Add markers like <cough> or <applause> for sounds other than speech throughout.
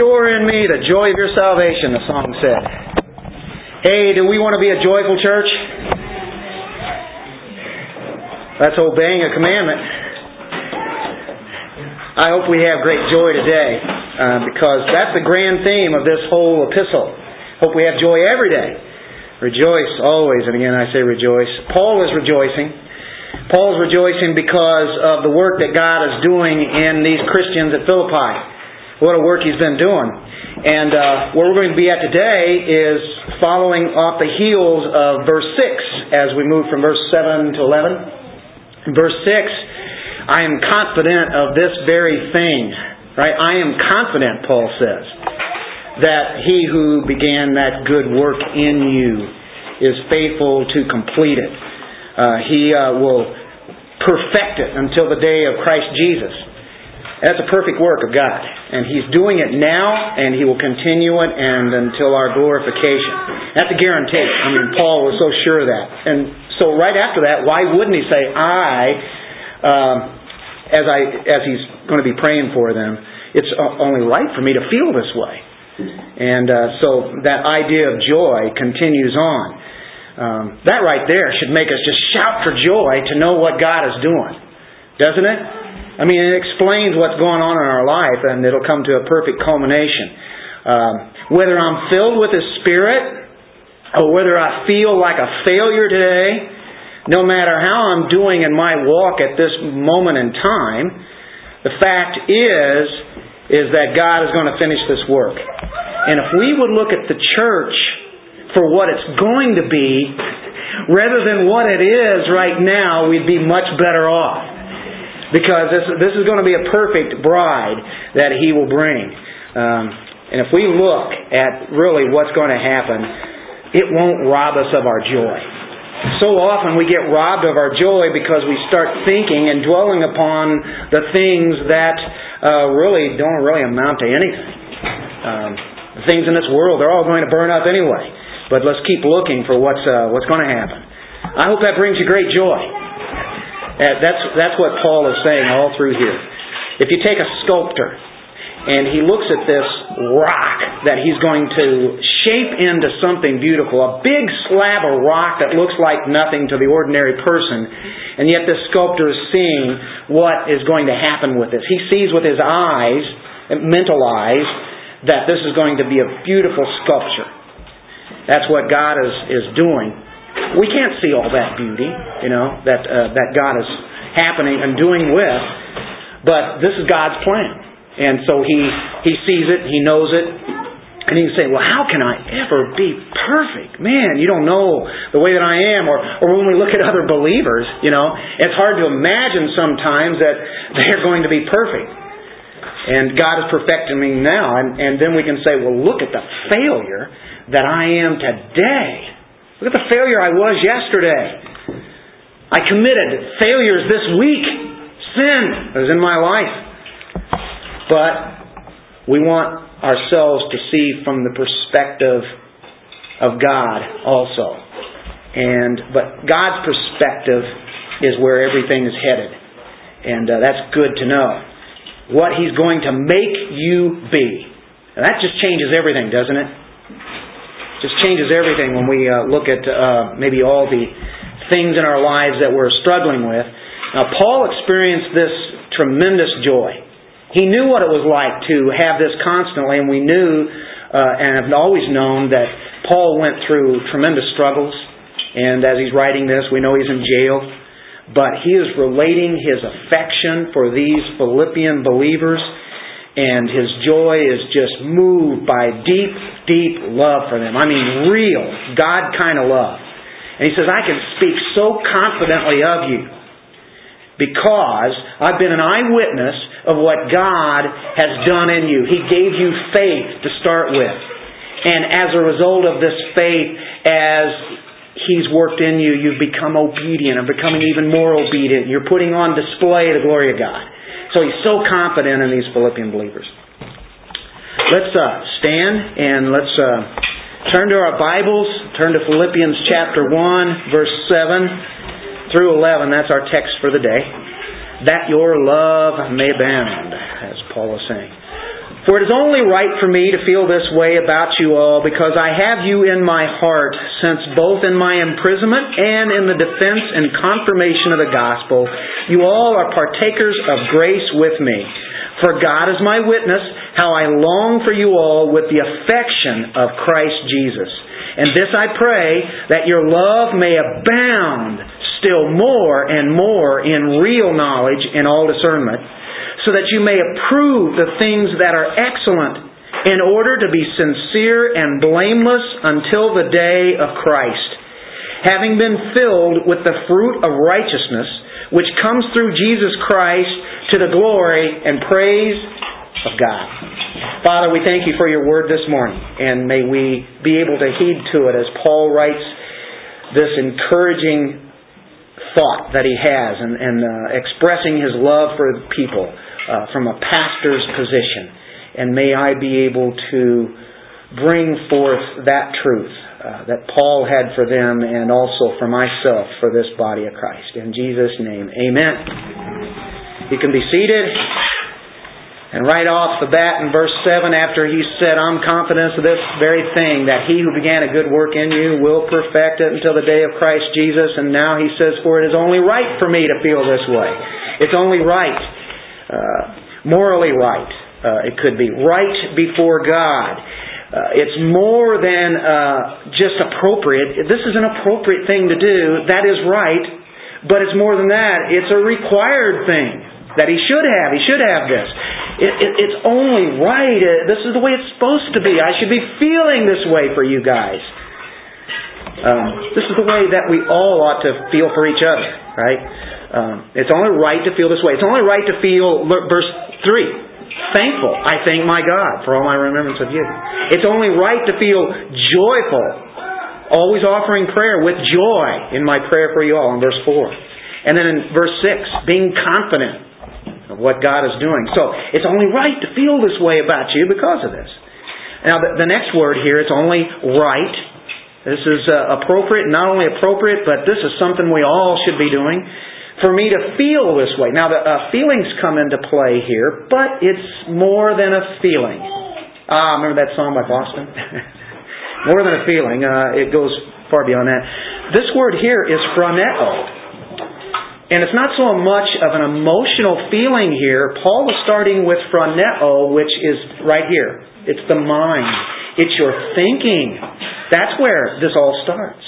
Restore in me the joy of your salvation, the song said. Hey, do we want to be a joyful church? That's obeying a commandment. I hope we have great joy today uh, because that's the grand theme of this whole epistle. Hope we have joy every day. Rejoice always, and again I say rejoice. Paul is rejoicing. Paul's rejoicing because of the work that God is doing in these Christians at Philippi. What a work he's been doing. And uh, where we're going to be at today is following off the heels of verse 6 as we move from verse 7 to 11. Verse 6, I am confident of this very thing. Right? I am confident, Paul says, that he who began that good work in you is faithful to complete it. Uh, he uh, will perfect it until the day of Christ Jesus. That's a perfect work of God. And He's doing it now, and He will continue it and until our glorification. That's a guarantee. I mean, Paul was so sure of that. And so right after that, why wouldn't he say, I, um, as I as he's going to be praying for them, it's only right for me to feel this way. And uh, so that idea of joy continues on. Um, that right there should make us just shout for joy to know what God is doing, doesn't it? I mean, it explains what's going on in our life, and it'll come to a perfect culmination. Um, whether I'm filled with His Spirit, or whether I feel like a failure today, no matter how I'm doing in my walk at this moment in time, the fact is, is that God is going to finish this work. And if we would look at the church for what it's going to be, rather than what it is right now, we'd be much better off because this, this is going to be a perfect bride that he will bring. Um, and if we look at really what's going to happen, it won't rob us of our joy. So often we get robbed of our joy because we start thinking and dwelling upon the things that uh, really don't really amount to anything. Um, the things in this world, they're all going to burn up anyway. But let's keep looking for what's, uh, what's going to happen. I hope that brings you great joy. Uh, that's, that's what Paul is saying all through here. If you take a sculptor and he looks at this rock that he's going to shape into something beautiful, a big slab of rock that looks like nothing to the ordinary person, and yet this sculptor is seeing what is going to happen with this. He sees with his eyes, mental eyes, that this is going to be a beautiful sculpture. That's what God is, is doing we can't see all that beauty, you know, that uh, that God is happening and doing with, but this is God's plan, and so He He sees it, He knows it, and He can say, "Well, how can I ever be perfect? Man, you don't know the way that I am." Or or when we look at other believers, you know, it's hard to imagine sometimes that <laughs> they're going to be perfect. And God is perfecting me now, and, and then we can say, well, look at the failure that I am today. Look at the failure I was yesterday. I committed failures this week. Sin that was in my life. But we want ourselves to see from the perspective of God also. And but God's perspective is where everything is headed. And uh, that's good to know. What He's going to make you be. And that just changes everything, doesn't it? Just changes everything when we uh, look at uh, maybe all the things in our lives that we're struggling with. Now, Paul experienced this tremendous joy. He knew what it was like to have this constantly, and we knew uh, and have always known that Paul went through tremendous struggles. And as he's writing this, we know he's in jail. But he is relating his affection for these Philippian believers and his joy is just moved by deep, deep love for them. I mean, real, God kind of love. And he says, I can speak so confidently of you because I've been an eyewitness of what God has done in you. He gave you faith to start with. And as a result of this faith, as He's worked in you, you've become obedient and becoming even more obedient. You're putting on display the glory of God. So he's so confident in these Philippian believers. Let's uh, stand and let's uh, turn to our Bibles. Turn to Philippians chapter 1, verse 7 through 11. That's our text for the day. That your love may abound, as Paul is saying. For it is only right for me to feel this way about you all because I have you in my heart, since both in my imprisonment and in the defense and confirmation of the gospel, you all are partakers of grace with me. For God is my witness, how I long for you all with the affection of Christ Jesus. And this I pray, that your love may abound still more and more in real knowledge and all discernment so that you may approve the things that are excellent in order to be sincere and blameless until the day of Christ, having been filled with the fruit of righteousness, which comes through Jesus Christ to the glory and praise of God. Father, we thank you for your word this morning, and may we be able to heed to it as Paul writes this encouraging thought that he has and, and uh, expressing his love for people uh, from a pastor's position. And may I be able to bring forth that truth uh, that Paul had for them and also for myself for this body of Christ. In Jesus' name, amen. You can be seated. And right off the bat in verse 7, after he said, I'm confident of this very thing, that he who began a good work in you will perfect it until the day of Christ Jesus. And now he says, For it is only right for me to feel this way. It's only right uh, morally right. Uh, it could be right before God. Uh, it's more than uh, just appropriate. This is an appropriate thing to do. That is right. But it's more than that. It's a required thing that he should have. He should have this. It, it, it's only right. Uh, this is the way it's supposed to be. I should be feeling this way for you guys. Um, this is the way that we all ought to feel for each other, right? Um, it's only right to feel this way. It's only right to feel, verse 3, thankful. I thank my God for all my remembrance of you. It's only right to feel joyful, always offering prayer with joy in my prayer for you all in verse 4. And then in verse 6, being confident of what God is doing. So it's only right to feel this way about you because of this. Now, the, next word here, it's only right. This is uh, appropriate, not only appropriate, but this is something we all should be doing for me to feel this way. Now, the uh, feelings come into play here, but it's more than a feeling. Ah, remember that song by Boston? <laughs> more than a feeling. Uh, it goes far beyond that. This word here is phroneo. And it's not so much of an emotional feeling here. Paul was starting with phroneo, which is right here. It's the mind. It's your thinking. That's where this all starts.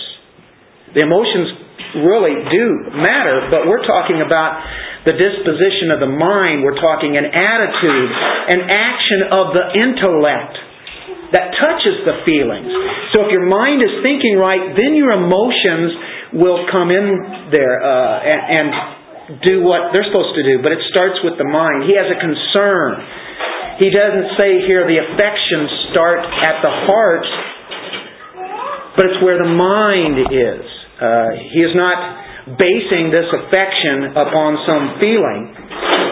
The emotions really do matter, but we're talking about the disposition of the mind. We're talking an attitude, an action of the intellect that touches the feelings. So if your mind is thinking right, then your emotions will come in there uh, and, and do what they're supposed to do. But it starts with the mind. He has a concern. He doesn't say here the affections start at the heart, but it's where the mind is. Uh, he is not basing this affection upon some feeling.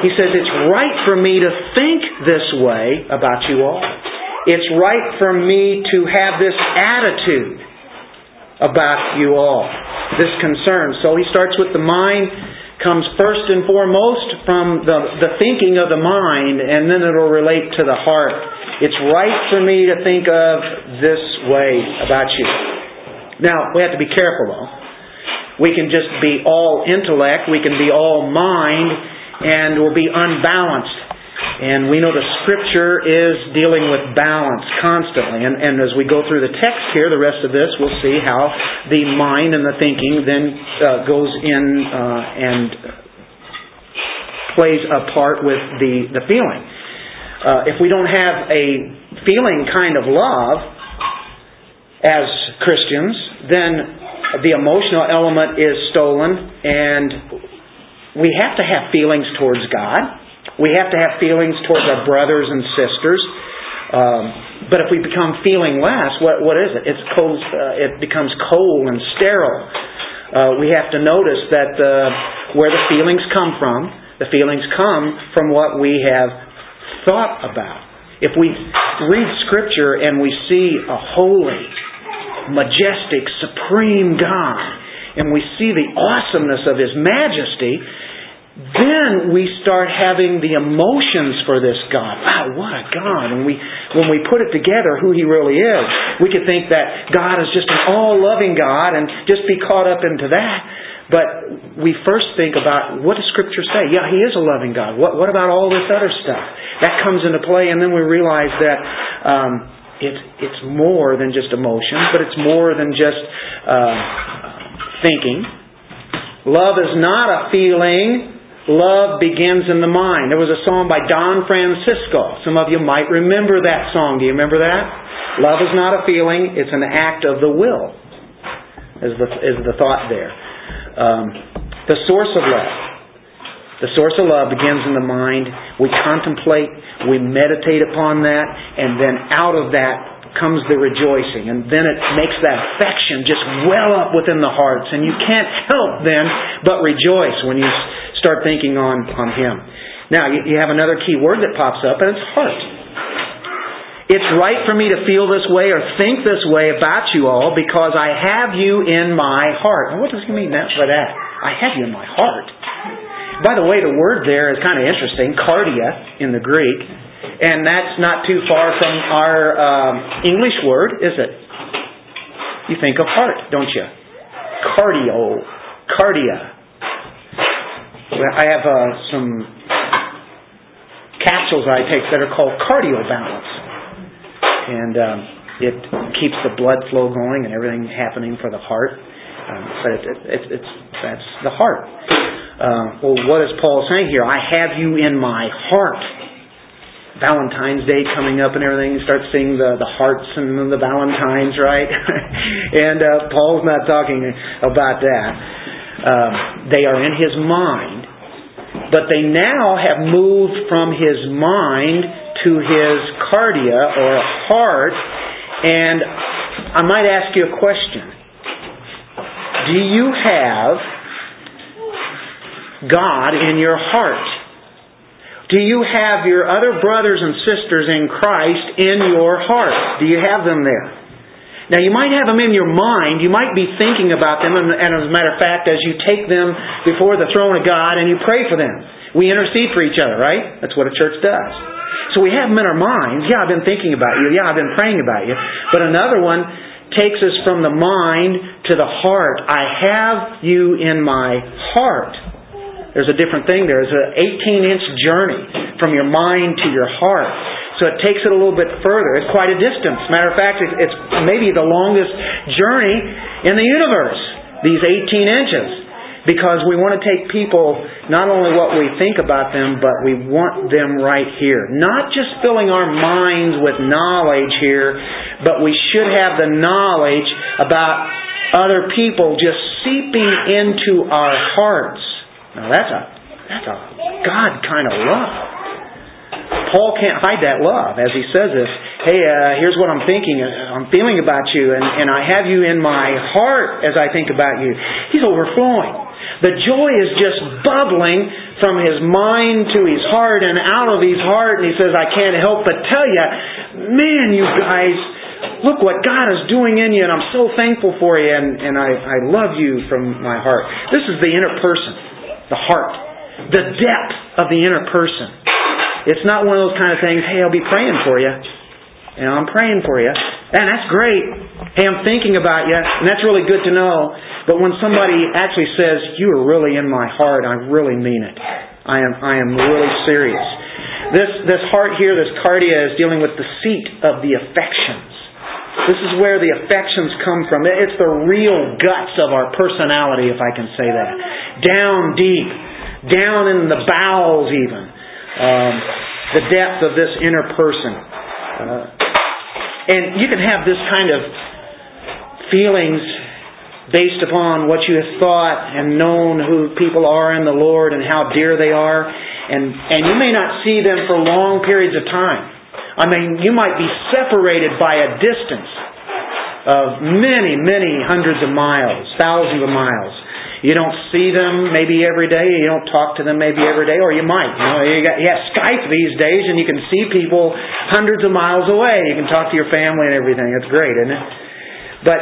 He says, It's right for me to think this way about you all. It's right for me to have this attitude about you all, this concern. So he starts with the mind, comes first and foremost from the, the thinking of the mind, and then it'll relate to the heart. It's right for me to think of this way about you. Now, we have to be careful though. We can just be all intellect, we can be all mind, and we'll be unbalanced. And we know the Scripture is dealing with balance constantly. And, and, as we go through the text here, the rest of this, we'll see how the mind and the thinking then uh, goes in uh, and plays a part with the, the feeling. Uh, if we don't have a feeling kind of love as Christians, then the emotional element is stolen, and we have to have feelings towards God. We have to have feelings towards our brothers and sisters. Um, but if we become feeling less, what, what is it? It's cold, uh, it becomes cold and sterile. Uh, we have to notice that uh, where the feelings come from, the feelings come from what we have thought about. If we read Scripture and we see a holy, majestic, supreme God, and we see the awesomeness of His majesty, then we start having the emotions for this God. Wow, what a God. When we, when we put it together who He really is, we could think that God is just an all-loving God and just be caught up into that. But we first think about what does Scripture say? Yeah, He is a loving God. What, what about all this other stuff? That comes into play, and then we realize that um, it's, it's more than just emotion, but it's more than just uh, thinking. Love is not a feeling. Love begins in the mind. There was a song by Don Francisco. Some of you might remember that song. Do you remember that? Love is not a feeling, it's an act of the will, is the, is the thought there. Um, the source of love. The source of love begins in the mind. We contemplate, we meditate upon that, and then out of that comes the rejoicing. And then it makes that affection just well up within the hearts. And you can't help then but rejoice when you start thinking on, on Him. Now, you, you have another key word that pops up, and it's heart. It's right for me to feel this way or think this way about you all because I have you in my heart. What does he mean by that? I have you in my heart. By the way, the word there is kind of interesting, cardia in the Greek, and that's not too far from our um, English word, is it? You think of heart, don't you? Cardio, cardia. I have uh, some capsules I take that are called cardio balance, and um, it keeps the blood flow going and everything happening for the heart. Um, but it, it, it, it's that's the heart. Uh, well, what is Paul saying here? I have you in my heart. Valentine's Day coming up and everything, you start seeing the, the hearts and the Valentines, right? <laughs> and uh, Paul's not talking about that. Um, they are in his mind, but they now have moved from his mind to his cardia or heart. And I might ask you a question. Do you have God in your heart? Do you have your other brothers and sisters in Christ in your heart? Do you have them there? Now, you might have them in your mind. You might be thinking about them, and, as a matter of fact, as you take them before the throne of God and you pray for them, we intercede for each other, right? That's what a church does. So we have them in our minds. Yeah, I've been thinking about you. Yeah, I've been praying about you. But another one takes us from the mind to the heart. I have you in my heart. There's a different thing there. There's an 18 inch journey from your mind to your heart. So it takes it a little bit further. It's quite a distance. Matter of fact, it's maybe the longest journey in the universe, these 18 inches. Because we want to take people, not only what we think about them, but we want them right here. Not just filling our minds with knowledge here, but we should have the knowledge about other people just seeping into our hearts. Now that's a that's a God kind of love. Paul can't hide that love as he says this. Hey, uh, here's what I'm thinking. Uh, I'm feeling about you, and, and I have you in my heart as I think about you. He's overflowing. The joy is just bubbling from his mind to his heart and out of his heart, and he says, I can't help but tell you, man, you guys, look what God is doing in you, and I'm so thankful for you, and, and I, I love you from my heart. This is the inner person, the heart, the depth of the inner person. It's not one of those kind of things, hey, I'll be praying for you. You know, I'm praying for you. And that's great. Hey, I'm thinking about you. And that's really good to know. But when somebody actually says, you are really in my heart, I really mean it. I am, I am really serious. This, this heart here, this cardia, is dealing with the seat of the affections. This is where the affections come from. It's the real guts of our personality, if I can say that. Down deep, down in the bowels, even um, the depth of this inner person. Uh, and you can have this kind of feelings based upon what you have thought and known who people are in the Lord and how dear they are. And, and you may not see them for long periods of time. I mean, you might be separated by a distance of many, many hundreds of miles, thousands of miles. You don't see them maybe every day. You don't talk to them maybe every day, or you might. You know, you, got, you have Skype these days, and you can see people hundreds of miles away. You can talk to your family and everything. It's great, isn't it? But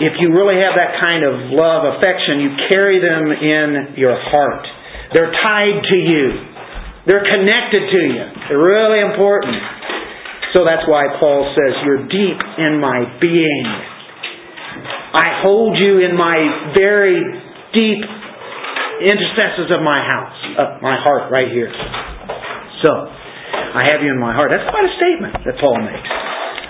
if you really have that kind of love, affection, you carry them in your heart. They're tied to you. They're connected to you. They're really important. So that's why Paul says, You're deep in my being. I hold you in my very deep intercesses of my house, of my heart right here. So, I have you in my heart. That's quite a statement that Paul makes.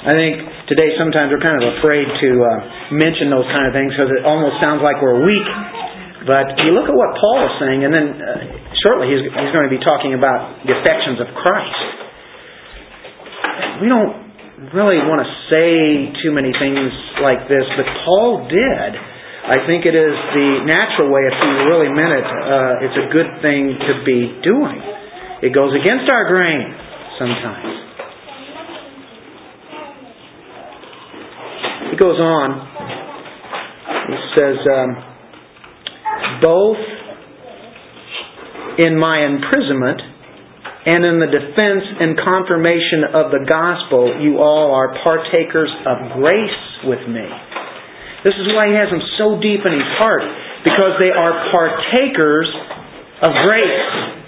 I think today sometimes we're kind of afraid to uh, mention those kind of things because it almost sounds like we're weak. But you look at what Paul is saying, and then uh, shortly he's, he's going to be talking about the affections of Christ. We don't really want to say too many things like this, but Paul did. I think it is the natural way, if he really meant it, uh, it's a good thing to be doing. It goes against our grain sometimes. He goes on. He says, um, both in my imprisonment and in the defense and confirmation of the gospel, you all are partakers of grace with me. This is why he has them so deep in his heart, because they are partakers of grace.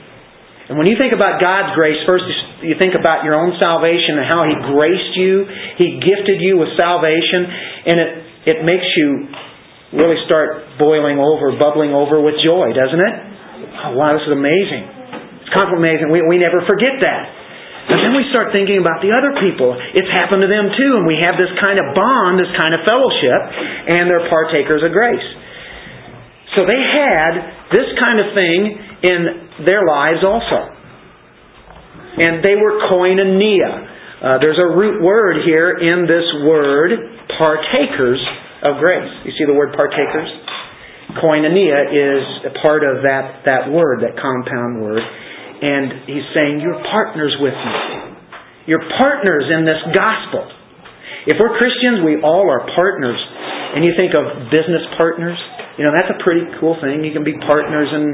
And when you think about God's grace, first you think about your own salvation and how He graced you, He gifted you with salvation, and it, it makes you really start boiling over, bubbling over with joy, doesn't it? Oh, wow, this is amazing. It's kind of amazing. We, we never forget that. But then we start thinking about the other people. It's happened to them too, and we have this kind of bond, this kind of fellowship, and they're partakers of grace. So they had this kind of thing in their lives also. And they were koinonia. Uh, there's a root word here in this word, partakers of grace. You see the word partakers? Koinonia is a part of that, that word, that compound word. And he's saying, You're partners with me. You're partners in this gospel. If we're Christians, we all are partners. And you think of business partners, you know, that's a pretty cool thing. You can be partners in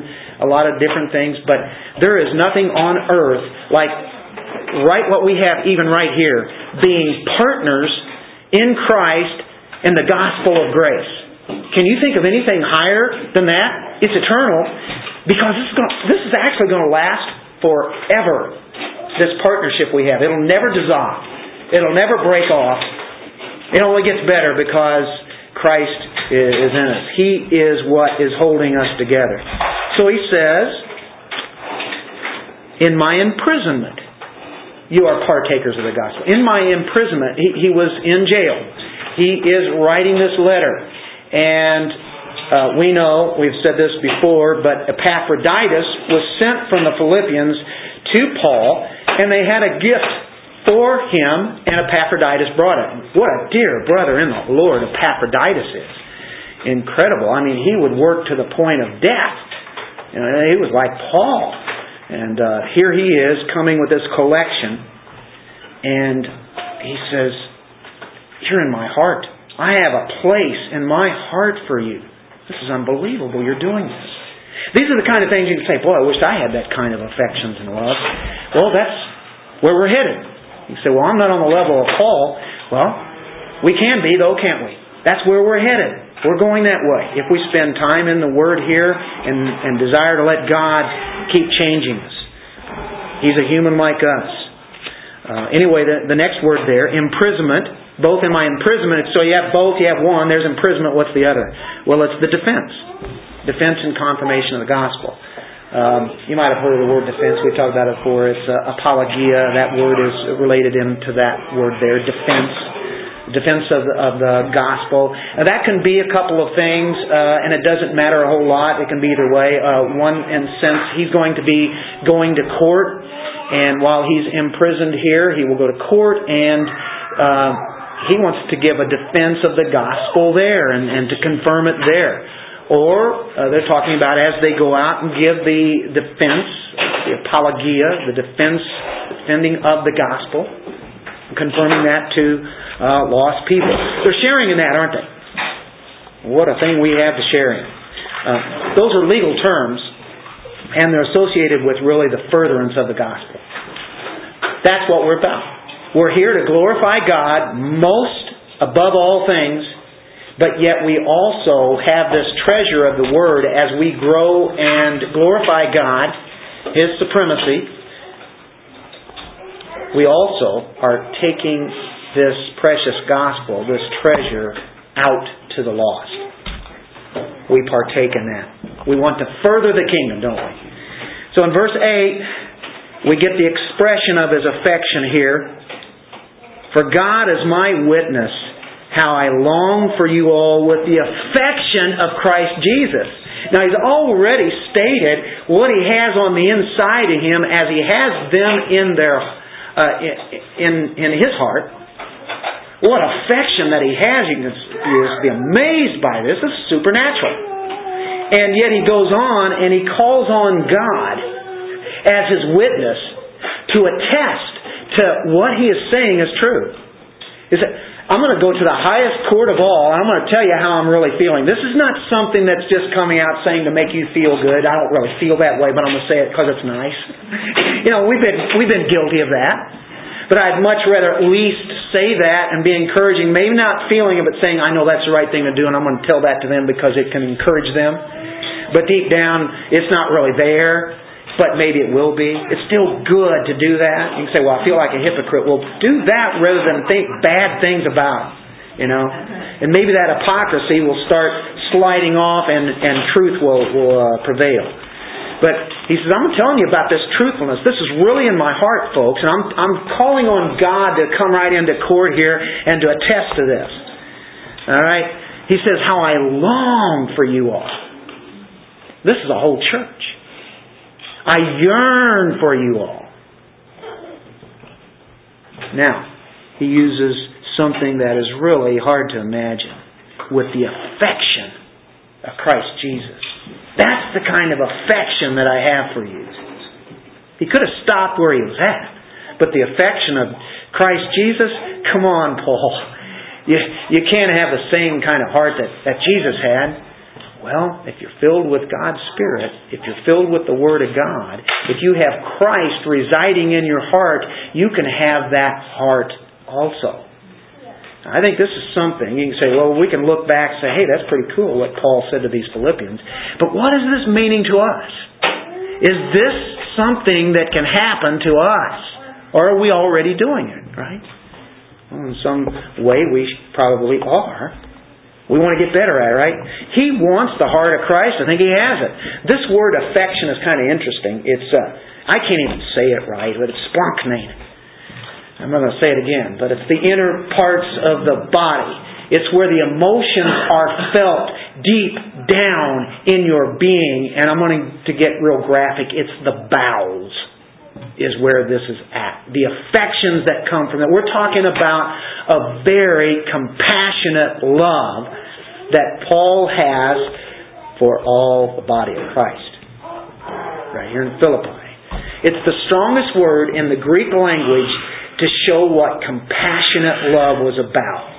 a lot of different things, but there is nothing on earth like right what we have even right here, being partners in Christ in the gospel of grace. Can you think of anything higher than that? It's eternal because this is, going to, this is actually going to last forever. This partnership we have. It'll never dissolve. It'll never break off. It only gets better because Christ is in us. He is what is holding us together. So he says, In my imprisonment, you are partakers of the gospel. In my imprisonment, he, he was in jail. He is writing this letter. And uh, we know, we've said this before, but Epaphroditus was sent from the Philippians to Paul, and they had a gift for him, and Epaphroditus brought it. What a dear brother in the Lord Epaphroditus is. Incredible. I mean, he would work to the point of death. You know, he was like Paul. And uh, here he is coming with this collection, and he says, You're in my heart. I have a place in my heart for you. This is unbelievable. You're doing this. These are the kind of things you can say, boy, I wish I had that kind of affections and love. Well, that's where we're headed. You say, well, I'm not on the level of Paul. Well, we can be, though, can't we? That's where we're headed. We're going that way. If we spend time in the Word here and, and desire to let God keep changing us. He's a human like us. Uh, anyway, the, the next word there, imprisonment, both in my imprisonment. So you have both, you have one, there's imprisonment, what's the other? Well, it's the defense. Defense and confirmation of the gospel. Um, you might have heard the word defense. We talked about it before. It's uh, apologia. That word is related into that word there, defense. Defense of the, of the gospel. Now, that can be a couple of things, uh, and it doesn't matter a whole lot. It can be either way. Uh, one, in sense, he's going to be going to court, and while he's imprisoned here, he will go to court and uh, he wants to give a defense of the gospel there and, and to confirm it there. Or uh, they're talking about as they go out and give the defense, the apologia, the defense, defending of the gospel, confirming that to uh, lost people. They're sharing in that, aren't they? What a thing we have to share in. Uh, those are legal terms, and they're associated with really the furtherance of the gospel. That's what we're about. We're here to glorify God most above all things, but yet we also have this treasure of the Word as we grow and glorify God, His supremacy. We also are taking this precious gospel, this treasure, out to the lost. We partake in that. We want to further the kingdom, don't we? So in verse 8, we get the expression of his affection here. For God is my witness how I long for you all with the affection of Christ Jesus. Now he's already stated what he has on the inside of him as he has them in their uh, in in his heart. What affection that he has! You can be amazed by this. This is supernatural. And yet he goes on and he calls on God as his witness to attest to what he is saying is true. Is that I'm going to go to the highest court of all, and I'm going to tell you how I'm really feeling. This is not something that's just coming out saying to make you feel good. I don't really feel that way, but I'm going to say it because it's nice. <laughs> you know, we've been we've been guilty of that. But I'd much rather at least say that and be encouraging, maybe not feeling it, but saying, I know that's the right thing to do, and I'm going to tell that to them because it can encourage them. But deep down, it's not really there but maybe it will be. It's still good to do that. You can say, well, I feel like a hypocrite. Well, do that rather than think bad things about you know. And maybe that hypocrisy will start sliding off and, and truth will, will uh, prevail. But he says, I'm telling you about this truthfulness. This is really in my heart, folks, and I'm, I'm calling on God to come right into court here and to attest to this. All right? He says, How I long for you all. This is a whole church. I yearn for you all. Now, he uses something that is really hard to imagine with the affection of Christ Jesus. That's the kind of affection that I have for you. He could have stopped where he was at. But the affection of Christ Jesus, come on, Paul. You, you can't have the same kind of heart that, that Jesus had. Well, if you're filled with God's Spirit, if you're filled with the Word of God, if you have Christ residing in your heart, you can have that heart also. I think this is something you can say, well, we can look back and say, hey, that's pretty cool what Paul said to these Philippians. But what is this meaning to us? Is this something that can happen to us? Or are we already doing it, right? Well, in some way, we probably are. We want to get better at it, right? He wants the heart of Christ. I think he has it. This word affection is kind of interesting. It's uh, I can't even say it right, but it's splanknane. I'm not going to say it again, but it's the inner parts of the body. It's where the emotions are felt deep down in your being. And I'm going to get real graphic. It's the bowels is where this is at. The affections that come from it. We're talking about a very compassionate love that Paul has for all the body of Christ. Right here in Philippi. It's the strongest word in the Greek language to show what compassionate love was about.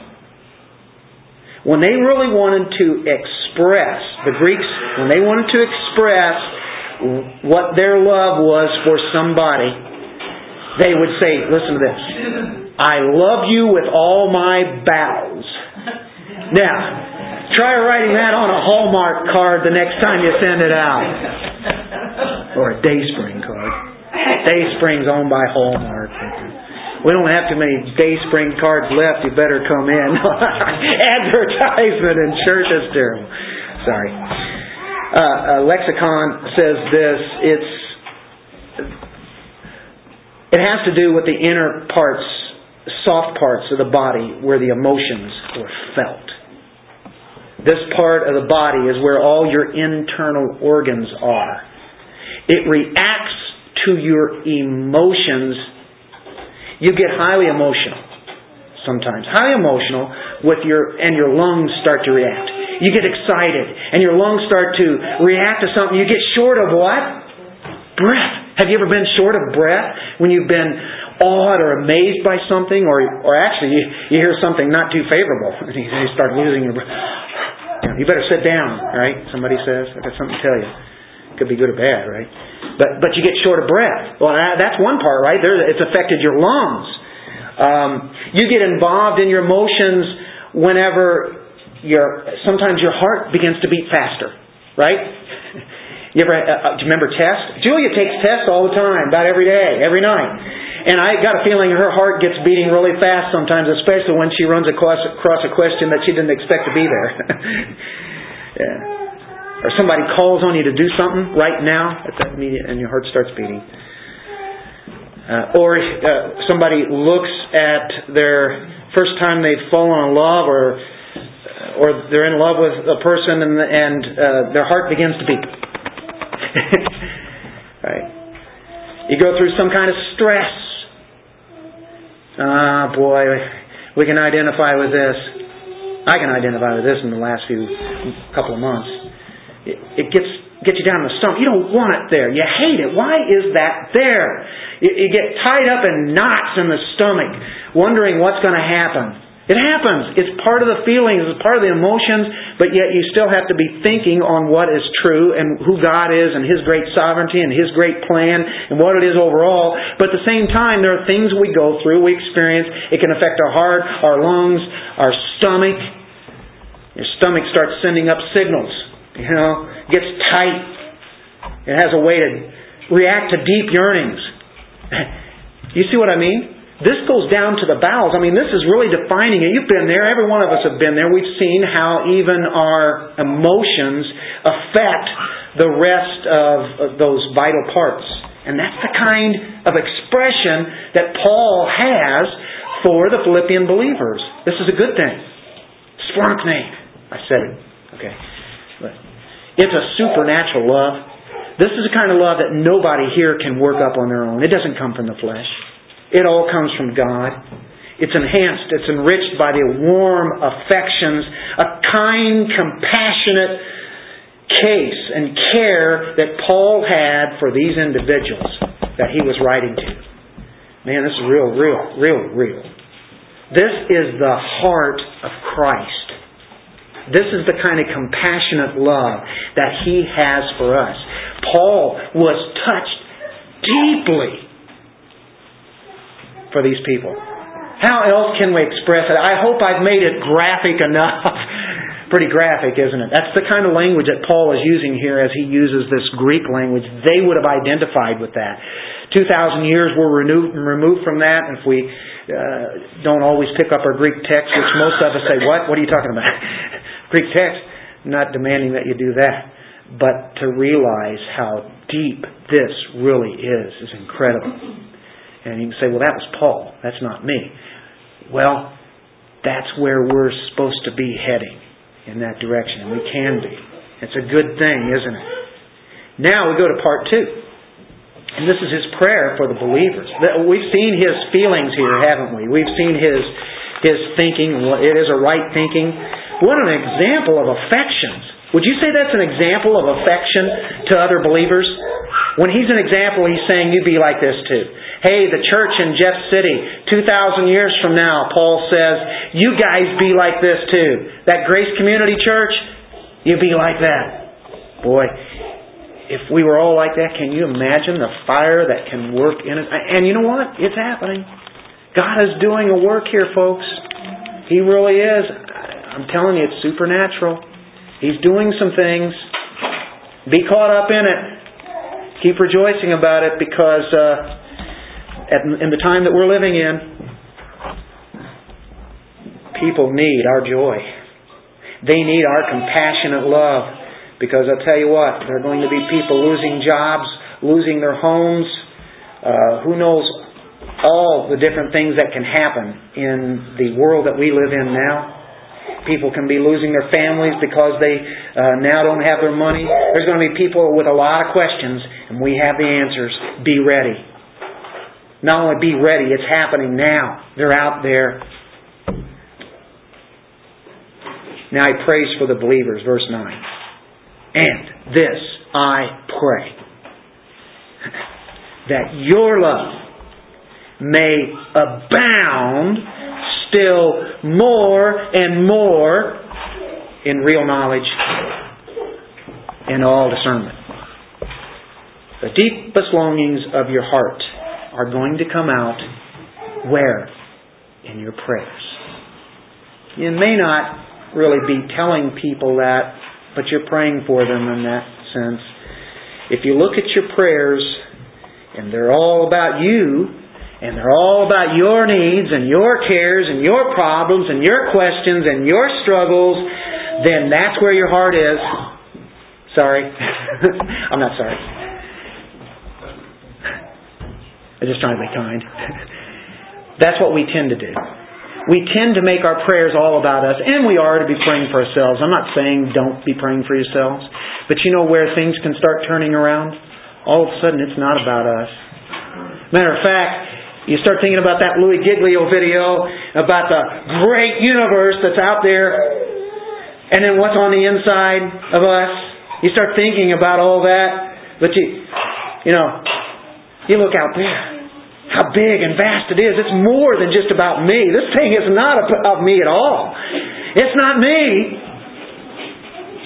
When they really wanted to express, the Greeks, when they wanted to express what their love was for somebody, they would say, listen to this. I love you with all my bowels. Now, try writing that on a Hallmark card the next time you send it out. Or a Dayspring card. Dayspring's owned by Hallmark. We don't have too many Dayspring cards left. You better come in. <laughs> Advertisement in church is terrible. Sorry uh, lexicon says this. It's it has to do with the inner parts, soft parts of the body where the emotions were felt. This part of the body is where all your internal organs are. It reacts to your emotions. You get highly emotional sometimes, highly emotional with your and your lungs start to react. You get excited and your lungs start to react to something. You get short of what? Breath. Have you ever been short of breath when you've been awed or amazed by something or, or actually you, you hear something not too favorable <laughs> and you start losing your breath? You better sit down, right? Somebody says, I've got something to tell you. Could be good or bad, right? But, but you get short of breath. Well, that's one part, right? There, it's affected your lungs. Um, you get involved in your emotions whenever your sometimes your heart begins to beat faster, right? <laughs> You ever uh, uh, do you remember Tess? Julia takes tests all the time, about every day, every night. And I got a feeling her heart gets beating really fast sometimes, especially when she runs across, across a question that she didn't expect to be there. <laughs> yeah. Or somebody calls on you to do something right now, at that immediate, and your heart starts beating. Uh, or uh, somebody looks at their first time they've fallen in love, or or they're in love with a person, and, and uh, their heart begins to beat. <laughs> right? You go through some kind of stress. Ah, boy, we can identify with this. I can identify with this in the last few couple of months. It, it gets get you down in the stomach. You don't want it there. You hate it. Why is that there? You, you get tied up in knots in the stomach, wondering what's going to happen. It happens. It's part of the feelings, it's part of the emotions, but yet you still have to be thinking on what is true and who God is and His great sovereignty and His great plan and what it is overall. But at the same time, there are things we go through, we experience. It can affect our heart, our lungs, our stomach. Your stomach starts sending up signals. You know, gets tight. It has a way to react to deep yearnings. <laughs> you see what I mean? This goes down to the bowels. I mean, this is really defining it. You've been there. Every one of us have been there. We've seen how even our emotions affect the rest of those vital parts. And that's the kind of expression that Paul has for the Philippian believers. This is a good thing. Splanchne. I said it. Okay. It's a supernatural love. This is the kind of love that nobody here can work up on their own. It doesn't come from the flesh. It all comes from God. It's enhanced, it's enriched by the warm affections, a kind, compassionate case and care that Paul had for these individuals that he was writing to. Man, this is real, real, real, real. This is the heart of Christ. This is the kind of compassionate love that He has for us. Paul was touched deeply for these people. How else can we express it? I hope I've made it graphic enough. <laughs> Pretty graphic, isn't it? That's the kind of language that Paul is using here as he uses this Greek language. They would have identified with that. 2,000 years were removed from that, if we uh, don't always pick up our Greek text, which most of us say, What? What are you talking about? <laughs> Greek text. not demanding that you do that. But to realize how deep this really is, is incredible. And you can say, well, that was Paul. That's not me. Well, that's where we're supposed to be heading in that direction. And we can be. It's a good thing, isn't it? Now we go to part two. And this is his prayer for the believers. We've seen his feelings here, haven't we? We've seen his his thinking. It is a right thinking. What an example of affections. Would you say that's an example of affection to other believers? When he's an example, he's saying, You be like this too. Hey, the church in Jeff City, 2,000 years from now, Paul says, You guys be like this too. That Grace Community Church, you be like that. Boy, if we were all like that, can you imagine the fire that can work in it? And you know what? It's happening. God is doing a work here, folks. He really is. I'm telling you, it's supernatural. He's doing some things. Be caught up in it. Keep rejoicing about it because uh, at, in the time that we're living in, people need our joy. They need our compassionate love because I'll tell you what, there are going to be people losing jobs, losing their homes. Uh, who knows all the different things that can happen in the world that we live in now. People can be losing their families because they uh, now don't have their money. There's going to be people with a lot of questions, and we have the answers. Be ready. Not only be ready, it's happening now. They're out there. Now he prays for the believers, verse 9. And this I pray <laughs> that your love may abound still more and more in real knowledge and all discernment. The deepest longings of your heart are going to come out where? In your prayers. You may not really be telling people that, but you're praying for them in that sense. If you look at your prayers and they're all about you, and they're all about your needs and your cares and your problems and your questions and your struggles, then that's where your heart is. Sorry. <laughs> I'm not sorry. I'm just trying to be kind. <laughs> That's what we tend to do. We tend to make our prayers all about us, and we are to be praying for ourselves. I'm not saying don't be praying for yourselves, but you know where things can start turning around? All of a sudden, it's not about us. Matter of fact, you start thinking about that Louis Giglio video about the great universe that's out there, and then what's on the inside of us. You start thinking about all that, but you, you know, you look out there how big and vast it is. It's more than just about me. This thing is not about me at all. It's not me.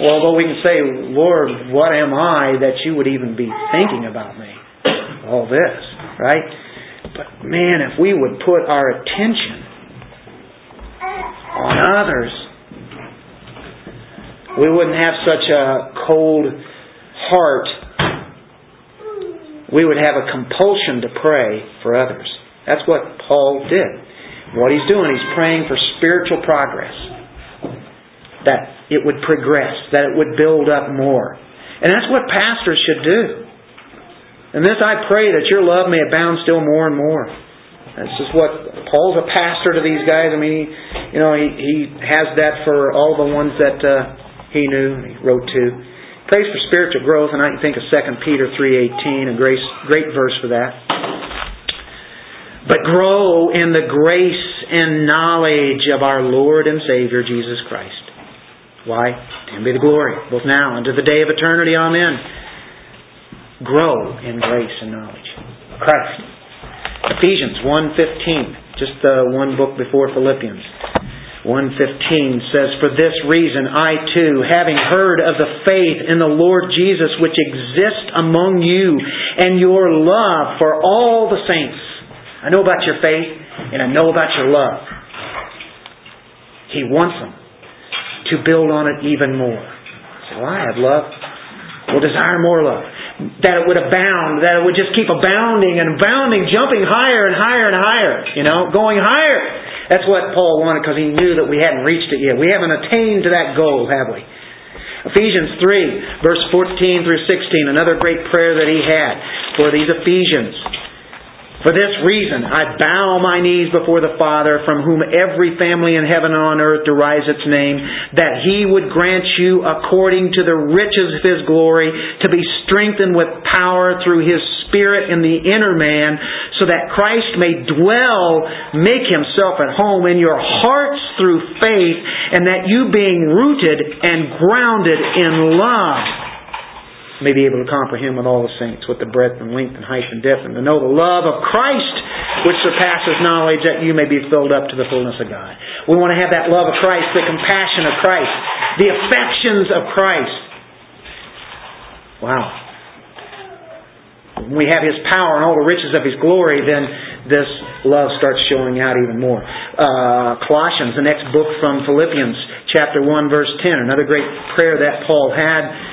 Well, although we can say, Lord, what am I that you would even be thinking about me? All this, right? But man, if we would put our attention on others, we wouldn't have such a cold heart we would have a compulsion to pray for others. That's what Paul did. What he's doing, he's praying for spiritual progress. That it would progress, that it would build up more. And that's what pastors should do. And this I pray that your love may abound still more and more. This is what Paul's a pastor to these guys. I mean, he, you know, he, he has that for all the ones that uh, he knew, he wrote to prays for spiritual growth, and I think of 2 Peter 3.18, a great, great verse for that. But grow in the grace and knowledge of our Lord and Savior, Jesus Christ. Why? To Him be the glory, both now and to the day of eternity. Amen. Grow in grace and knowledge. Christ. Ephesians 1.15, just the one book before Philippians. 115 says, For this reason I too, having heard of the faith in the Lord Jesus which exists among you, and your love for all the saints. I know about your faith, and I know about your love. He wants them to build on it even more. So I have love. We'll desire more love. That it would abound, that it would just keep abounding and abounding, jumping higher and higher and higher, you know, going higher. That's what Paul wanted because he knew that we hadn't reached it yet. We haven't attained to that goal, have we? Ephesians 3, verse 14 through 16, another great prayer that he had for these Ephesians. For this reason, I bow my knees before the Father, from whom every family in heaven and on earth derives its name, that He would grant you, according to the riches of His glory, to be strengthened with power through His Spirit in the inner man, so that Christ may dwell, make Himself at home in your hearts through faith, and that you being rooted and grounded in love, may be able to comprehend with all the saints what the breadth and length and height and depth, and to know the love of Christ which surpasses knowledge, that you may be filled up to the fullness of God. We want to have that love of Christ, the compassion of Christ, the affections of Christ. Wow. When we have His power and all the riches of His glory, then this love starts showing out even more. Uh, Colossians, the next book from Philippians, chapter 1, verse 10, another great prayer that Paul had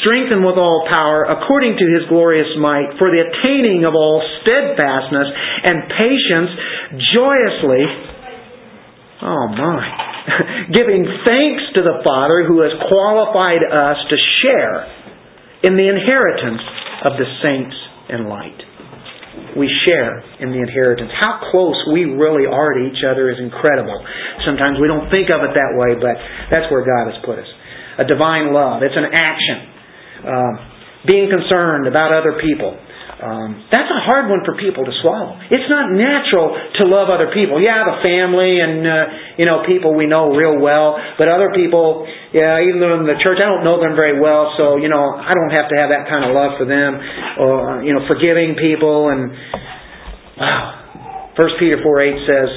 strengthened with all power according to his glorious might for the attaining of all steadfastness and patience joyously oh my <laughs> giving thanks to the father who has qualified us to share in the inheritance of the saints in light we share in the inheritance. How close we really are to each other is incredible. Sometimes we don't think of it that way, but that's where God has put us. A divine love. It's an action. Uh, being concerned about other people. Um, that's a hard one for people to swallow. It's not natural to love other people. Yeah, the family and uh, you know people we know real well, but other people, yeah, even though in the church I don't know them very well, so you know I don't have to have that kind of love for them, or you know forgiving people and wow. First Peter four eight says,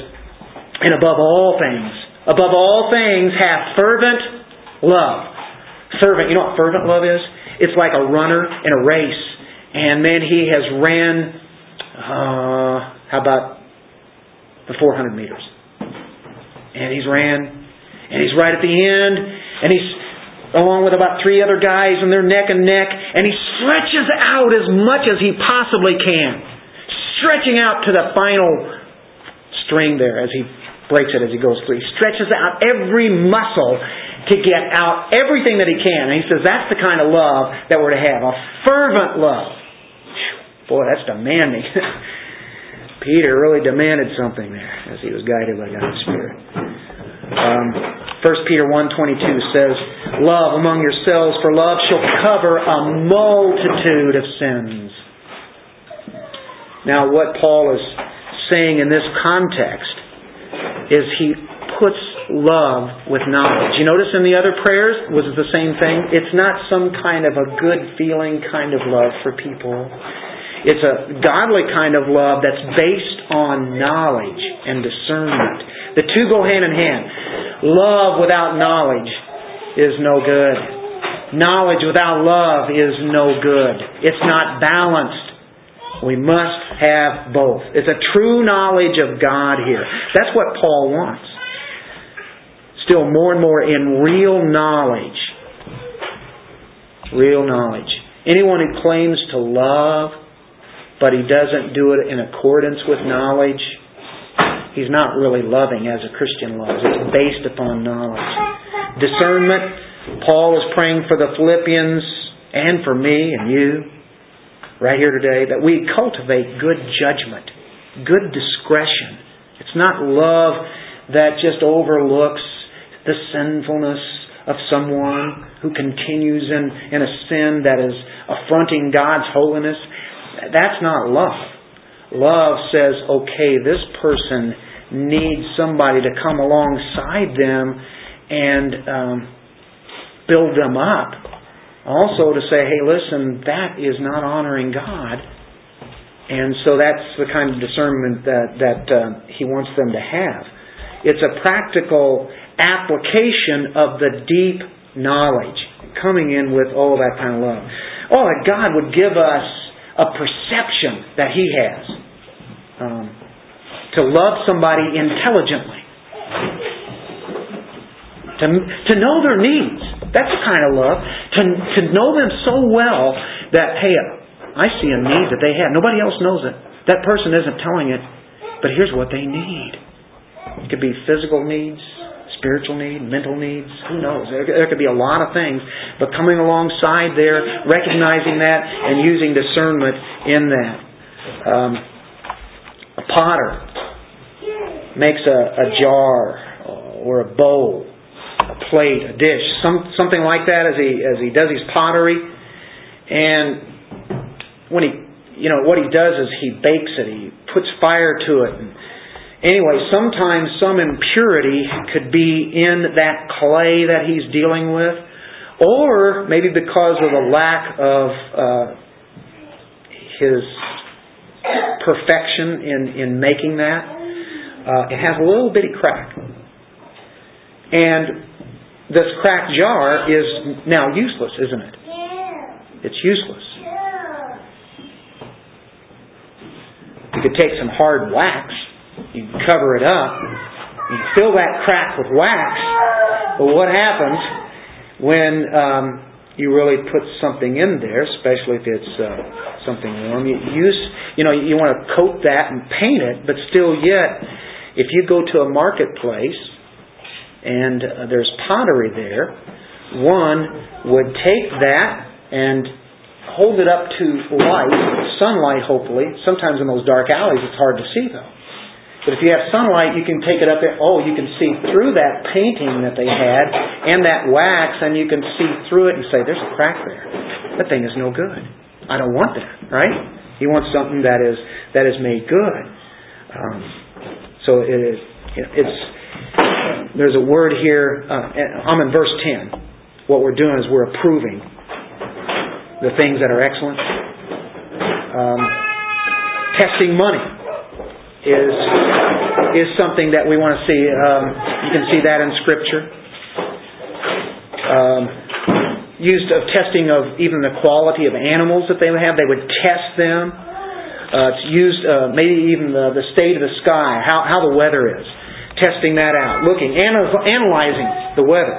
and above all things, above all things, have fervent love. Fervent, you know what fervent love is? It's like a runner in a race and man, he has ran, uh, how about the 400 meters? And he's ran, and he's right at the end, and he's along with about three other guys, and they're neck and neck, and he stretches out as much as he possibly can, stretching out to the final string there as he breaks it as he goes through. He stretches out every muscle to get out everything that he can. And he says that's the kind of love that we're to have a fervent love. Boy, that's demanding. <laughs> Peter really demanded something there as he was guided by God's Spirit. Um, 1 Peter 1.22 says, Love among yourselves, for love shall cover a multitude of sins. Now, what Paul is saying in this context is he puts love with knowledge. You notice in the other prayers, was it the same thing? It's not some kind of a good feeling kind of love for people. It's a godly kind of love that's based on knowledge and discernment. The two go hand in hand. Love without knowledge is no good. Knowledge without love is no good. It's not balanced. We must have both. It's a true knowledge of God here. That's what Paul wants. Still more and more in real knowledge. Real knowledge. Anyone who claims to love but he doesn't do it in accordance with knowledge, he's not really loving as a Christian loves. It's based upon knowledge. Discernment, Paul is praying for the Philippians and for me and you right here today that we cultivate good judgment, good discretion. It's not love that just overlooks the sinfulness of someone who continues in, in a sin that is affronting God's holiness. That's not love. Love says, okay, this person needs somebody to come alongside them and um, build them up. Also to say, hey, listen, that is not honoring God. And so that's the kind of discernment that, that uh, he wants them to have. It's a practical application of the deep knowledge, coming in with all that kind of love. Oh, that God would give us a perception that he has. Um, to love somebody intelligently. To, to know their needs. That's the kind of love. To, to know them so well that, hey, I see a need that they have. Nobody else knows it. That person isn't telling it, but here's what they need. It could be physical needs, spiritual need, mental needs, who knows? There, there could be a lot of things, but coming alongside there, recognizing that, and using discernment in that. Um, a potter makes a, a jar or a bowl, a plate, a dish, some, something like that as he as he does his pottery, and when he you know what he does is he bakes it, he puts fire to it. And, Anyway, sometimes some impurity could be in that clay that he's dealing with, or maybe because of a lack of uh, his perfection in, in making that, uh, it has a little bitty crack. And this cracked jar is now useless, isn't it? It's useless. You could take some hard wax you cover it up. You fill that crack with wax. But what happens when um, you really put something in there, especially if it's uh, something warm? You use, you know, you want to coat that and paint it, but still yet, if you go to a marketplace and uh, there's pottery there, one would take that and hold it up to light, sunlight hopefully. Sometimes in those dark alleys it's hard to see though. But if you have sunlight, you can take it up there. Oh, you can see through that painting that they had and that wax, and you can see through it and say, there's a crack there. That thing is no good. I don't want that, right? He wants something that is that is made good. Um, so it, it's there's a word here. Uh, I'm in verse ten. What we're doing is we're approving the things that are excellent. Um, testing money is is something that we want to see. Um, you can see that in Scripture. Um, used of testing of even the quality of animals that they would have. They would test them. Uh, it's used uh, maybe even the, the state of the sky, how, how the weather is. Testing that out, looking, analyzing the weather.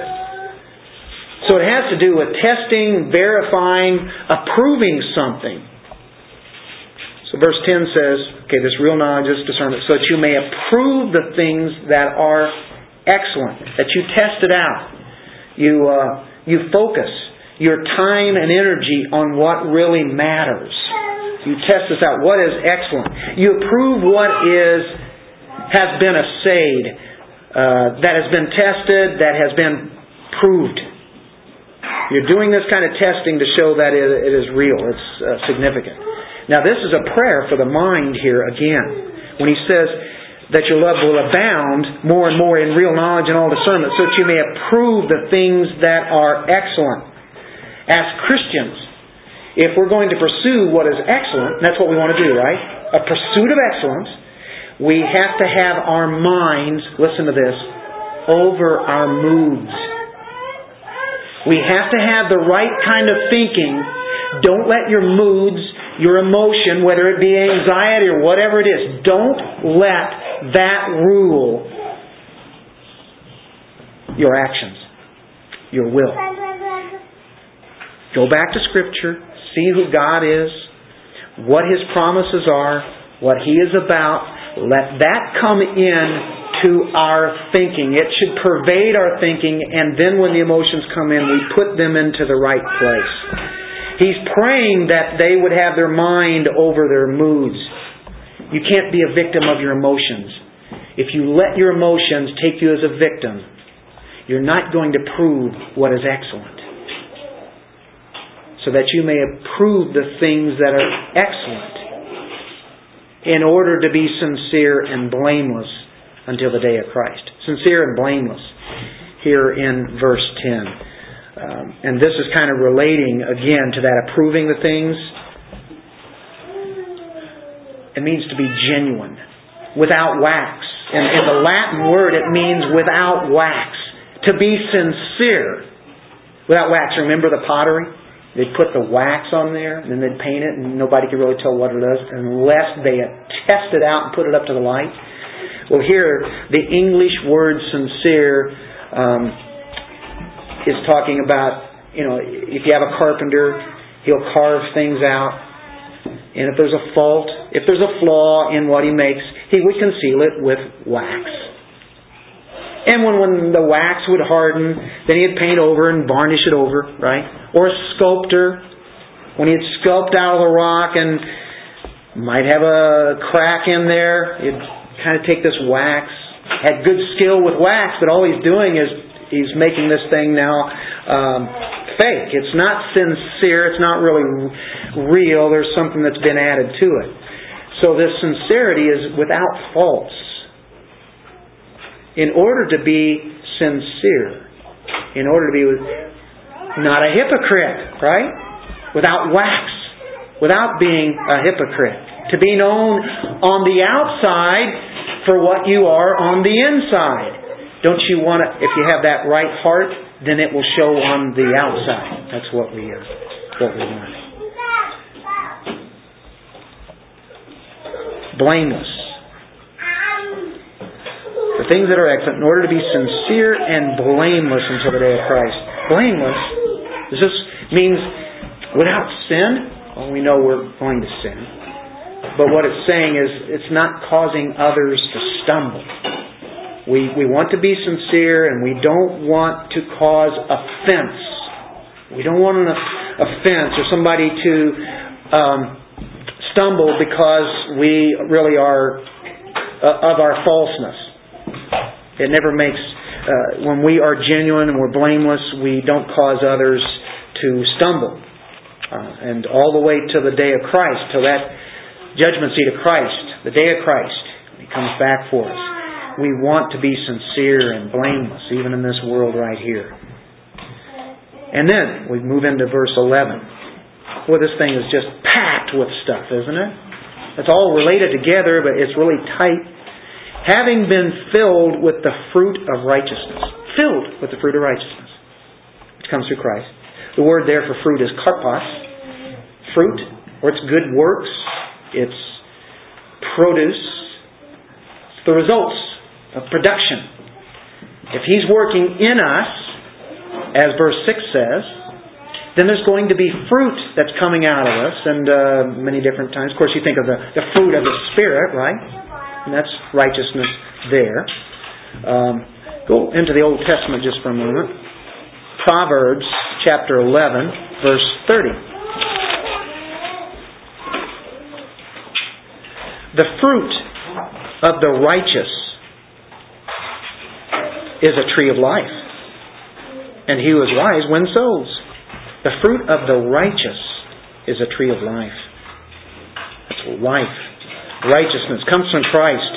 So it has to do with testing, verifying, approving something. So verse 10 says, okay, this real knowledge is discernment, so that you may approve the things that are excellent, that you test it out. You, uh, you focus your time and energy on what really matters. You test this out. What is excellent? You approve what is has been assayed, uh, that has been tested, that has been proved. You're doing this kind of testing to show that it, it is real. It's uh, significant. Now, this is a prayer for the mind here again. When he says that your love will abound more and more in real knowledge and all discernment, so that you may approve the things that are excellent. As Christians, if we're going to pursue what is excellent, that's what we want to do, right? A pursuit of excellence, we have to have our minds, listen to this, over our moods. We have to have the right kind of thinking. Don't let your moods your emotion, whether it be anxiety or whatever it is, don't let that rule your actions, your will. Go back to Scripture, see who God is, what His promises are, what He is about. Let that come in to our thinking. It should pervade our thinking, and then when the emotions come in, we put them into the right place. He's praying that they would have their mind over their moods. You can't be a victim of your emotions. If you let your emotions take you as a victim, you're not going to prove what is excellent. So that you may approve the things that are excellent in order to be sincere and blameless until the day of Christ. Sincere and blameless here in verse 10. Um, and this is kind of relating again to that approving the things. It means to be genuine, without wax. In, in the Latin word, it means without wax. To be sincere, without wax. Remember the pottery? They'd put the wax on there, and then they'd paint it, and nobody could really tell what it is unless they test it out and put it up to the light. Well, here, the English word sincere um, is talking about, you know, if you have a carpenter, he'll carve things out. And if there's a fault, if there's a flaw in what he makes, he would conceal it with wax. And when, when the wax would harden, then he'd paint over and varnish it over, right? Or a sculptor, when he'd sculpt out of the rock and might have a crack in there, he'd kind of take this wax, had good skill with wax, but all he's doing is he's making this thing now um, fake. It's not sincere. It's not really real. There's something that's been added to it. So this sincerity is without faults. In order to be sincere, in order to be not a hypocrite, right? Without wax, without being a hypocrite. To be known on the outside for what you are on the inside. Don't you want to, if you have that right heart, then it will show on the outside. That's what we, uh, what we want. Blameless. The things that are excellent, in order to be sincere and blameless until the day of Christ. Blameless, this means without sin. Well, we know we're going to sin. But what it's saying is it's not causing others to stumble. We, we want to be sincere and we don't want to cause offense. We don't want an offense or somebody to um, stumble because we really are uh, of our falseness. It never makes, uh, when we are genuine and we're blameless, we don't cause others to stumble. Uh, and all the way to the day of Christ, till that judgment seat of Christ, the day of Christ, He comes back for us. We want to be sincere and blameless, even in this world right here. And then we move into verse 11. Well, this thing is just packed with stuff, isn't it? It's all related together, but it's really tight. Having been filled with the fruit of righteousness. Filled with the fruit of righteousness. Which comes through Christ. The word there for fruit is karpos. Fruit, or it's good works. It's produce. It's the results of production. If He's working in us, as verse 6 says, then there's going to be fruit that's coming out of us, and uh, many different times. Of course, you think of the, the fruit of the Spirit, right? And that's righteousness there. Um, go into the Old Testament just for a moment. Proverbs chapter 11, verse 30. The fruit of the righteous is a tree of life, and he who is wise wins souls. The fruit of the righteous is a tree of life. It's life. Righteousness comes from Christ.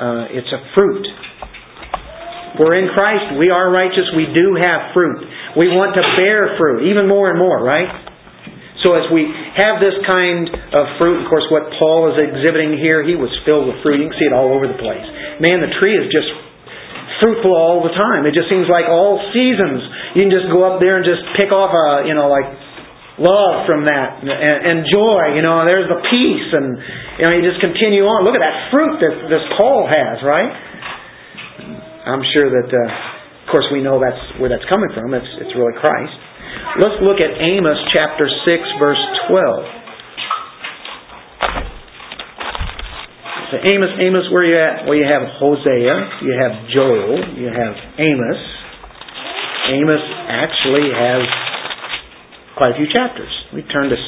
Uh, it's a fruit. We're in Christ. We are righteous. We do have fruit. We want to bear fruit, even more and more, right? So as we have this kind of fruit, of course, what Paul is exhibiting here, he was filled with fruit. You can see it all over the place. Man, the tree is just fruitful all the time. It just seems like all seasons you can just go up there and just pick off a, you know, like love from that and, and joy. You know, there's the peace, and you know, you just continue on. Look at that fruit that this Paul has, right? I'm sure that, uh, of course, we know that's where that's coming from. It's it's really Christ. Let's look at Amos chapter six, verse twelve. So Amos, Amos, where you at? Well, you have Hosea, you have Joel, you have Amos. Amos actually has quite a few chapters. We turn to 6,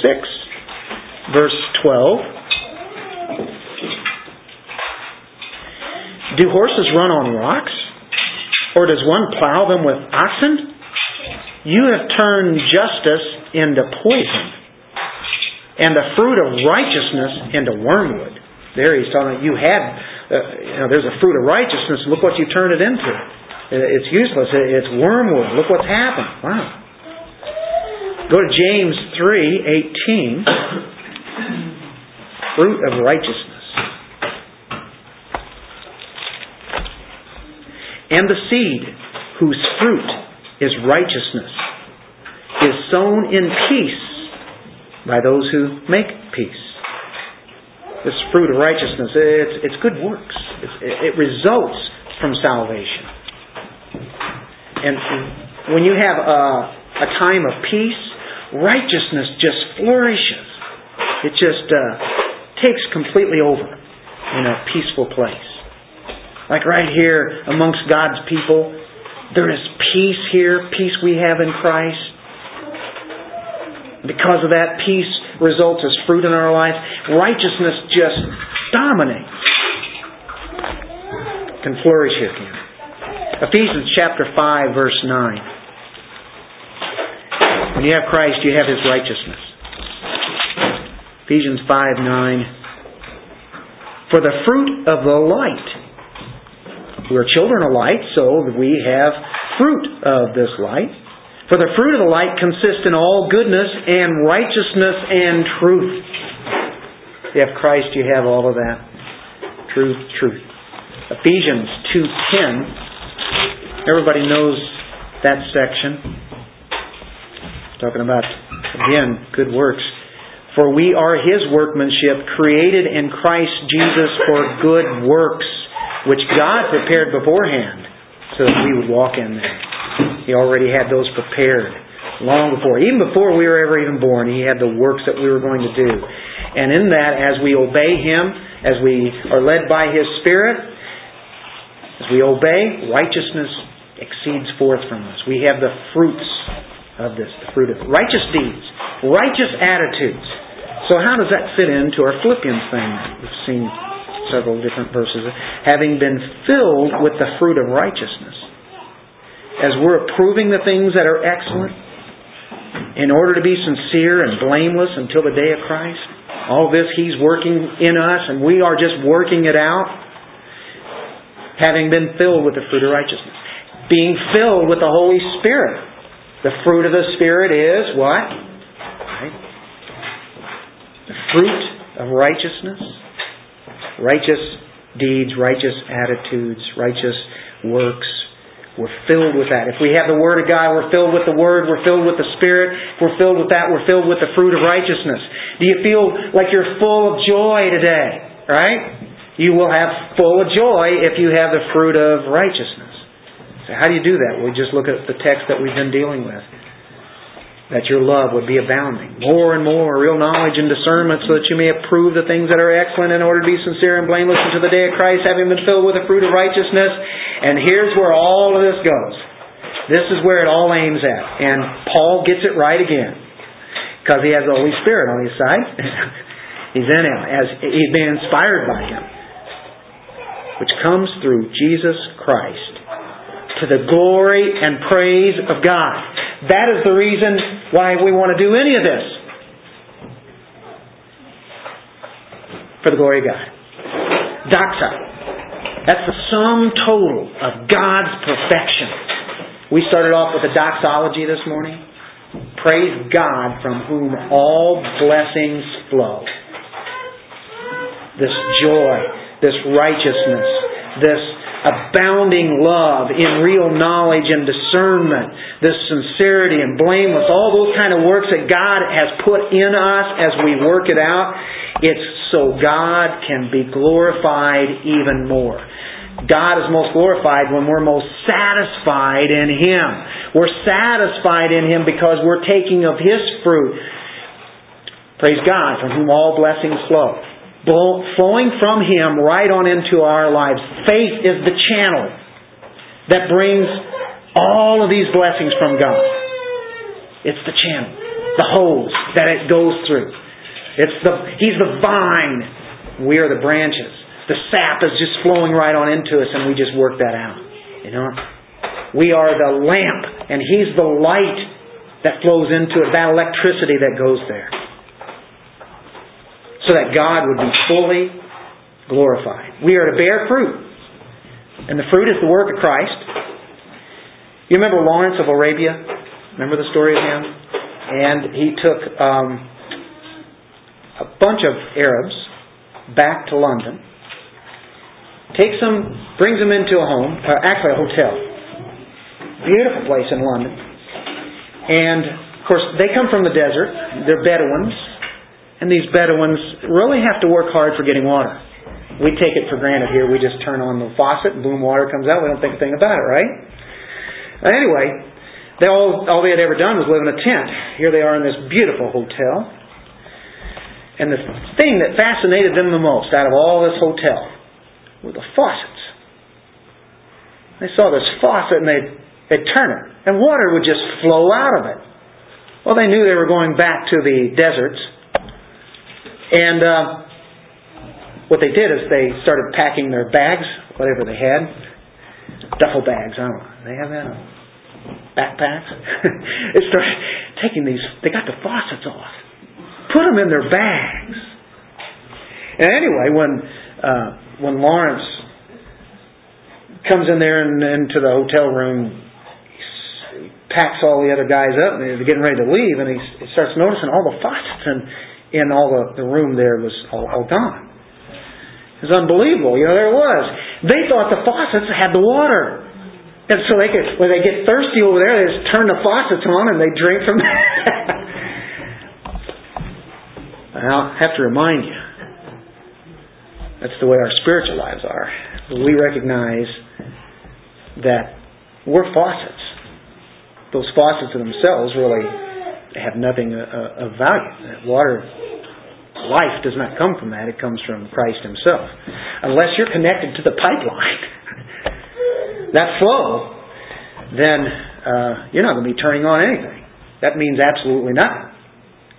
verse 12. Do horses run on rocks? Or does one plow them with oxen? You have turned justice into poison, and the fruit of righteousness into wormwood. There he's talking you had, uh, you know, there's a fruit of righteousness. Look what you turned it into. It's useless. It's wormwood. Look what's happened. Wow. Go to James 3:18. Fruit of righteousness. And the seed whose fruit is righteousness is sown in peace by those who make peace this fruit of righteousness, it's, it's good works. It's, it results from salvation. And when you have a, a time of peace, righteousness just flourishes. It just uh, takes completely over in a peaceful place. Like right here amongst God's people, there is peace here, peace we have in Christ. Because of that peace, results as fruit in our life, righteousness just dominates. Can flourish here, Ephesians chapter 5, verse 9. When you have Christ, you have His righteousness. Ephesians 5, 9. For the fruit of the light. We're children of light, so we have fruit of this light. For the fruit of the light consists in all goodness and righteousness and truth. If you have Christ, you have all of that. Truth, truth. Ephesians 2.10. Everybody knows that section. Talking about, again, good works. For we are His workmanship, created in Christ Jesus for good works, which God prepared beforehand so that we would walk in them. He already had those prepared long before. Even before we were ever even born, He had the works that we were going to do. And in that, as we obey Him, as we are led by His Spirit, as we obey, righteousness exceeds forth from us. We have the fruits of this, the fruit of righteous deeds, righteous attitudes. So how does that fit into our Philippians thing? We've seen several different verses. Having been filled with the fruit of righteousness as we're approving the things that are excellent in order to be sincere and blameless until the day of Christ? All this He's working in us and we are just working it out, having been filled with the fruit of righteousness. Being filled with the Holy Spirit. The fruit of the Spirit is what? The fruit of righteousness. Righteous deeds, righteous attitudes, righteous works. We're filled with that. If we have the Word of God, we're filled with the Word, we're filled with the Spirit, we're filled with that, we're filled with the fruit of righteousness. Do you feel like you're full of joy today? Right? You will have full of joy if you have the fruit of righteousness. So how do you do that? We just look at the text that we've been dealing with that your love would be abounding. More and more real knowledge and discernment so that you may approve the things that are excellent in order to be sincere and blameless unto the day of Christ, having been filled with the fruit of righteousness. And here's where all of this goes. This is where it all aims at. And Paul gets it right again. Because he has the Holy Spirit on his side. <laughs> he's in him. As he's been inspired by him. Which comes through Jesus Christ to the glory and praise of God. That is the reason why we want to do any of this. For the glory of God. Doxa. That's the sum total of God's perfection. We started off with a doxology this morning. Praise God from whom all blessings flow. This joy, this righteousness, this abounding love in real knowledge and discernment, this sincerity and blameless, all those kind of works that God has put in us as we work it out, it's so God can be glorified even more. God is most glorified when we're most satisfied in Him. We're satisfied in Him because we're taking of His fruit. Praise God, from whom all blessings flow flowing from Him right on into our lives. Faith is the channel that brings all of these blessings from God. It's the channel, the hose that it goes through. It's the He's the vine. We are the branches. The sap is just flowing right on into us, and we just work that out. You know, we are the lamp, and He's the light that flows into it. That electricity that goes there so that God would be fully glorified. We are to bear fruit. And the fruit is the work of Christ. You remember Lawrence of Arabia? Remember the story of him? And he took um, a bunch of Arabs back to London, takes them, brings them into a home, uh, actually a hotel. Beautiful place in London. And of course, they come from the desert. They're Bedouins. And these Bedouins really have to work hard for getting water. We take it for granted here. We just turn on the faucet and boom, water comes out. We don't think a thing about it, right? Anyway, they all, all they had ever done was live in a tent. Here they are in this beautiful hotel. And the thing that fascinated them the most out of all this hotel were the faucets. They saw this faucet and they'd, they'd turn it, and water would just flow out of it. Well, they knew they were going back to the deserts and uh, what they did is they started packing their bags, whatever they had, duffel bags. I don't know. They have that. Backpacks. <laughs> they started taking these. They got the faucets off, put them in their bags. And anyway, when uh, when Lawrence comes in there and into the hotel room, he packs all the other guys up, and they're getting ready to leave, and he starts noticing all the faucets and in all the, the room there was all, all gone. It was unbelievable. You know, there it was. They thought the faucets had the water. And so they could, when they get thirsty over there, they just turn the faucets on and they drink from <laughs> that. I'll have to remind you, that's the way our spiritual lives are. We recognize that we're faucets. Those faucets themselves really have nothing uh, of value. Water life does not come from that, it comes from Christ Himself. Unless you're connected to the pipeline, <laughs> that flow, then uh, you're not going to be turning on anything. That means absolutely nothing.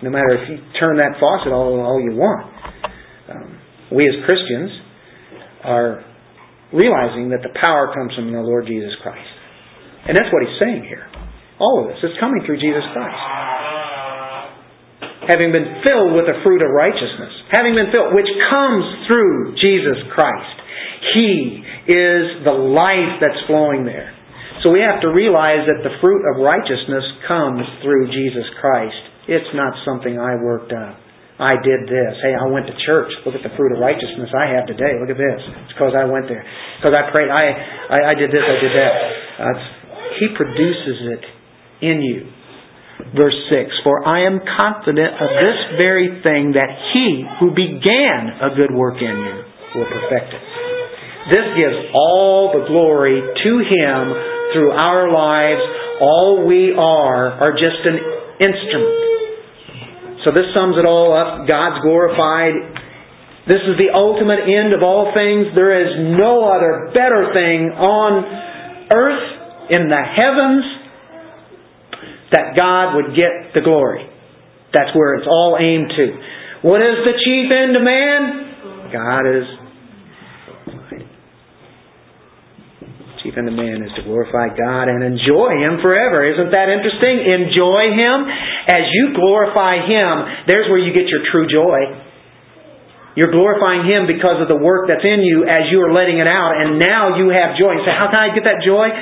No matter if you turn that faucet all, all you want. Um, we as Christians are realizing that the power comes from the Lord Jesus Christ. And that's what He's saying here. All of this is coming through Jesus Christ. having been filled with the fruit of righteousness, having been filled, which comes through Jesus Christ. He is the life that's flowing there. So we have to realize that the fruit of righteousness comes through Jesus Christ. It's not something I worked up. I did this. Hey, I went to church. Look at the fruit of righteousness I have today. Look at this. It's because I went there. Because I prayed. I, I, I did this. I did that. Uh, he produces it in you. Verse 6 For I am confident of this very thing that he who began a good work in you will perfect it. This gives all the glory to him through our lives. All we are are just an instrument so this sums it all up. God's glorified. This is the ultimate end of all things. There is no other better thing on earth, in the heavens, that God would get the glory. That's where it's all aimed to. What is the chief end of man? God is chief end of man is to glorify God and enjoy Him forever. Isn't that interesting? Enjoy Him. As you glorify Him, there's where you get your true joy. You're glorifying Him because of the work that's in you as you are letting it out, and now you have joy. You say, How can I get that joy?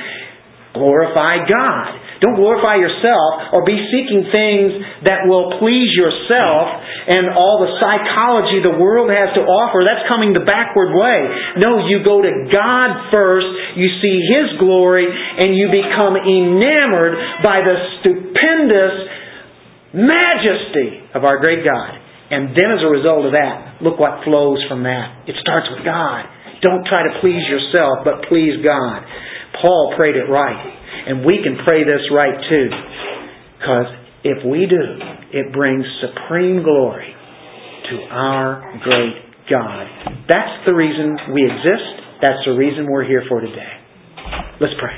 Glorify God. Don't glorify yourself or be seeking things that will please yourself and all the psychology the world has to offer. That's coming the backward way. No, you go to God first, you see His glory, and you become enamored by the stupendous majesty of our great God. And then as a result of that, look what flows from that. It starts with God. Don't try to please yourself, but please God. Paul prayed it right. And we can pray this right too. Because if we do, it brings supreme glory to our great God. That's the reason we exist. That's the reason we're here for today. Let's pray.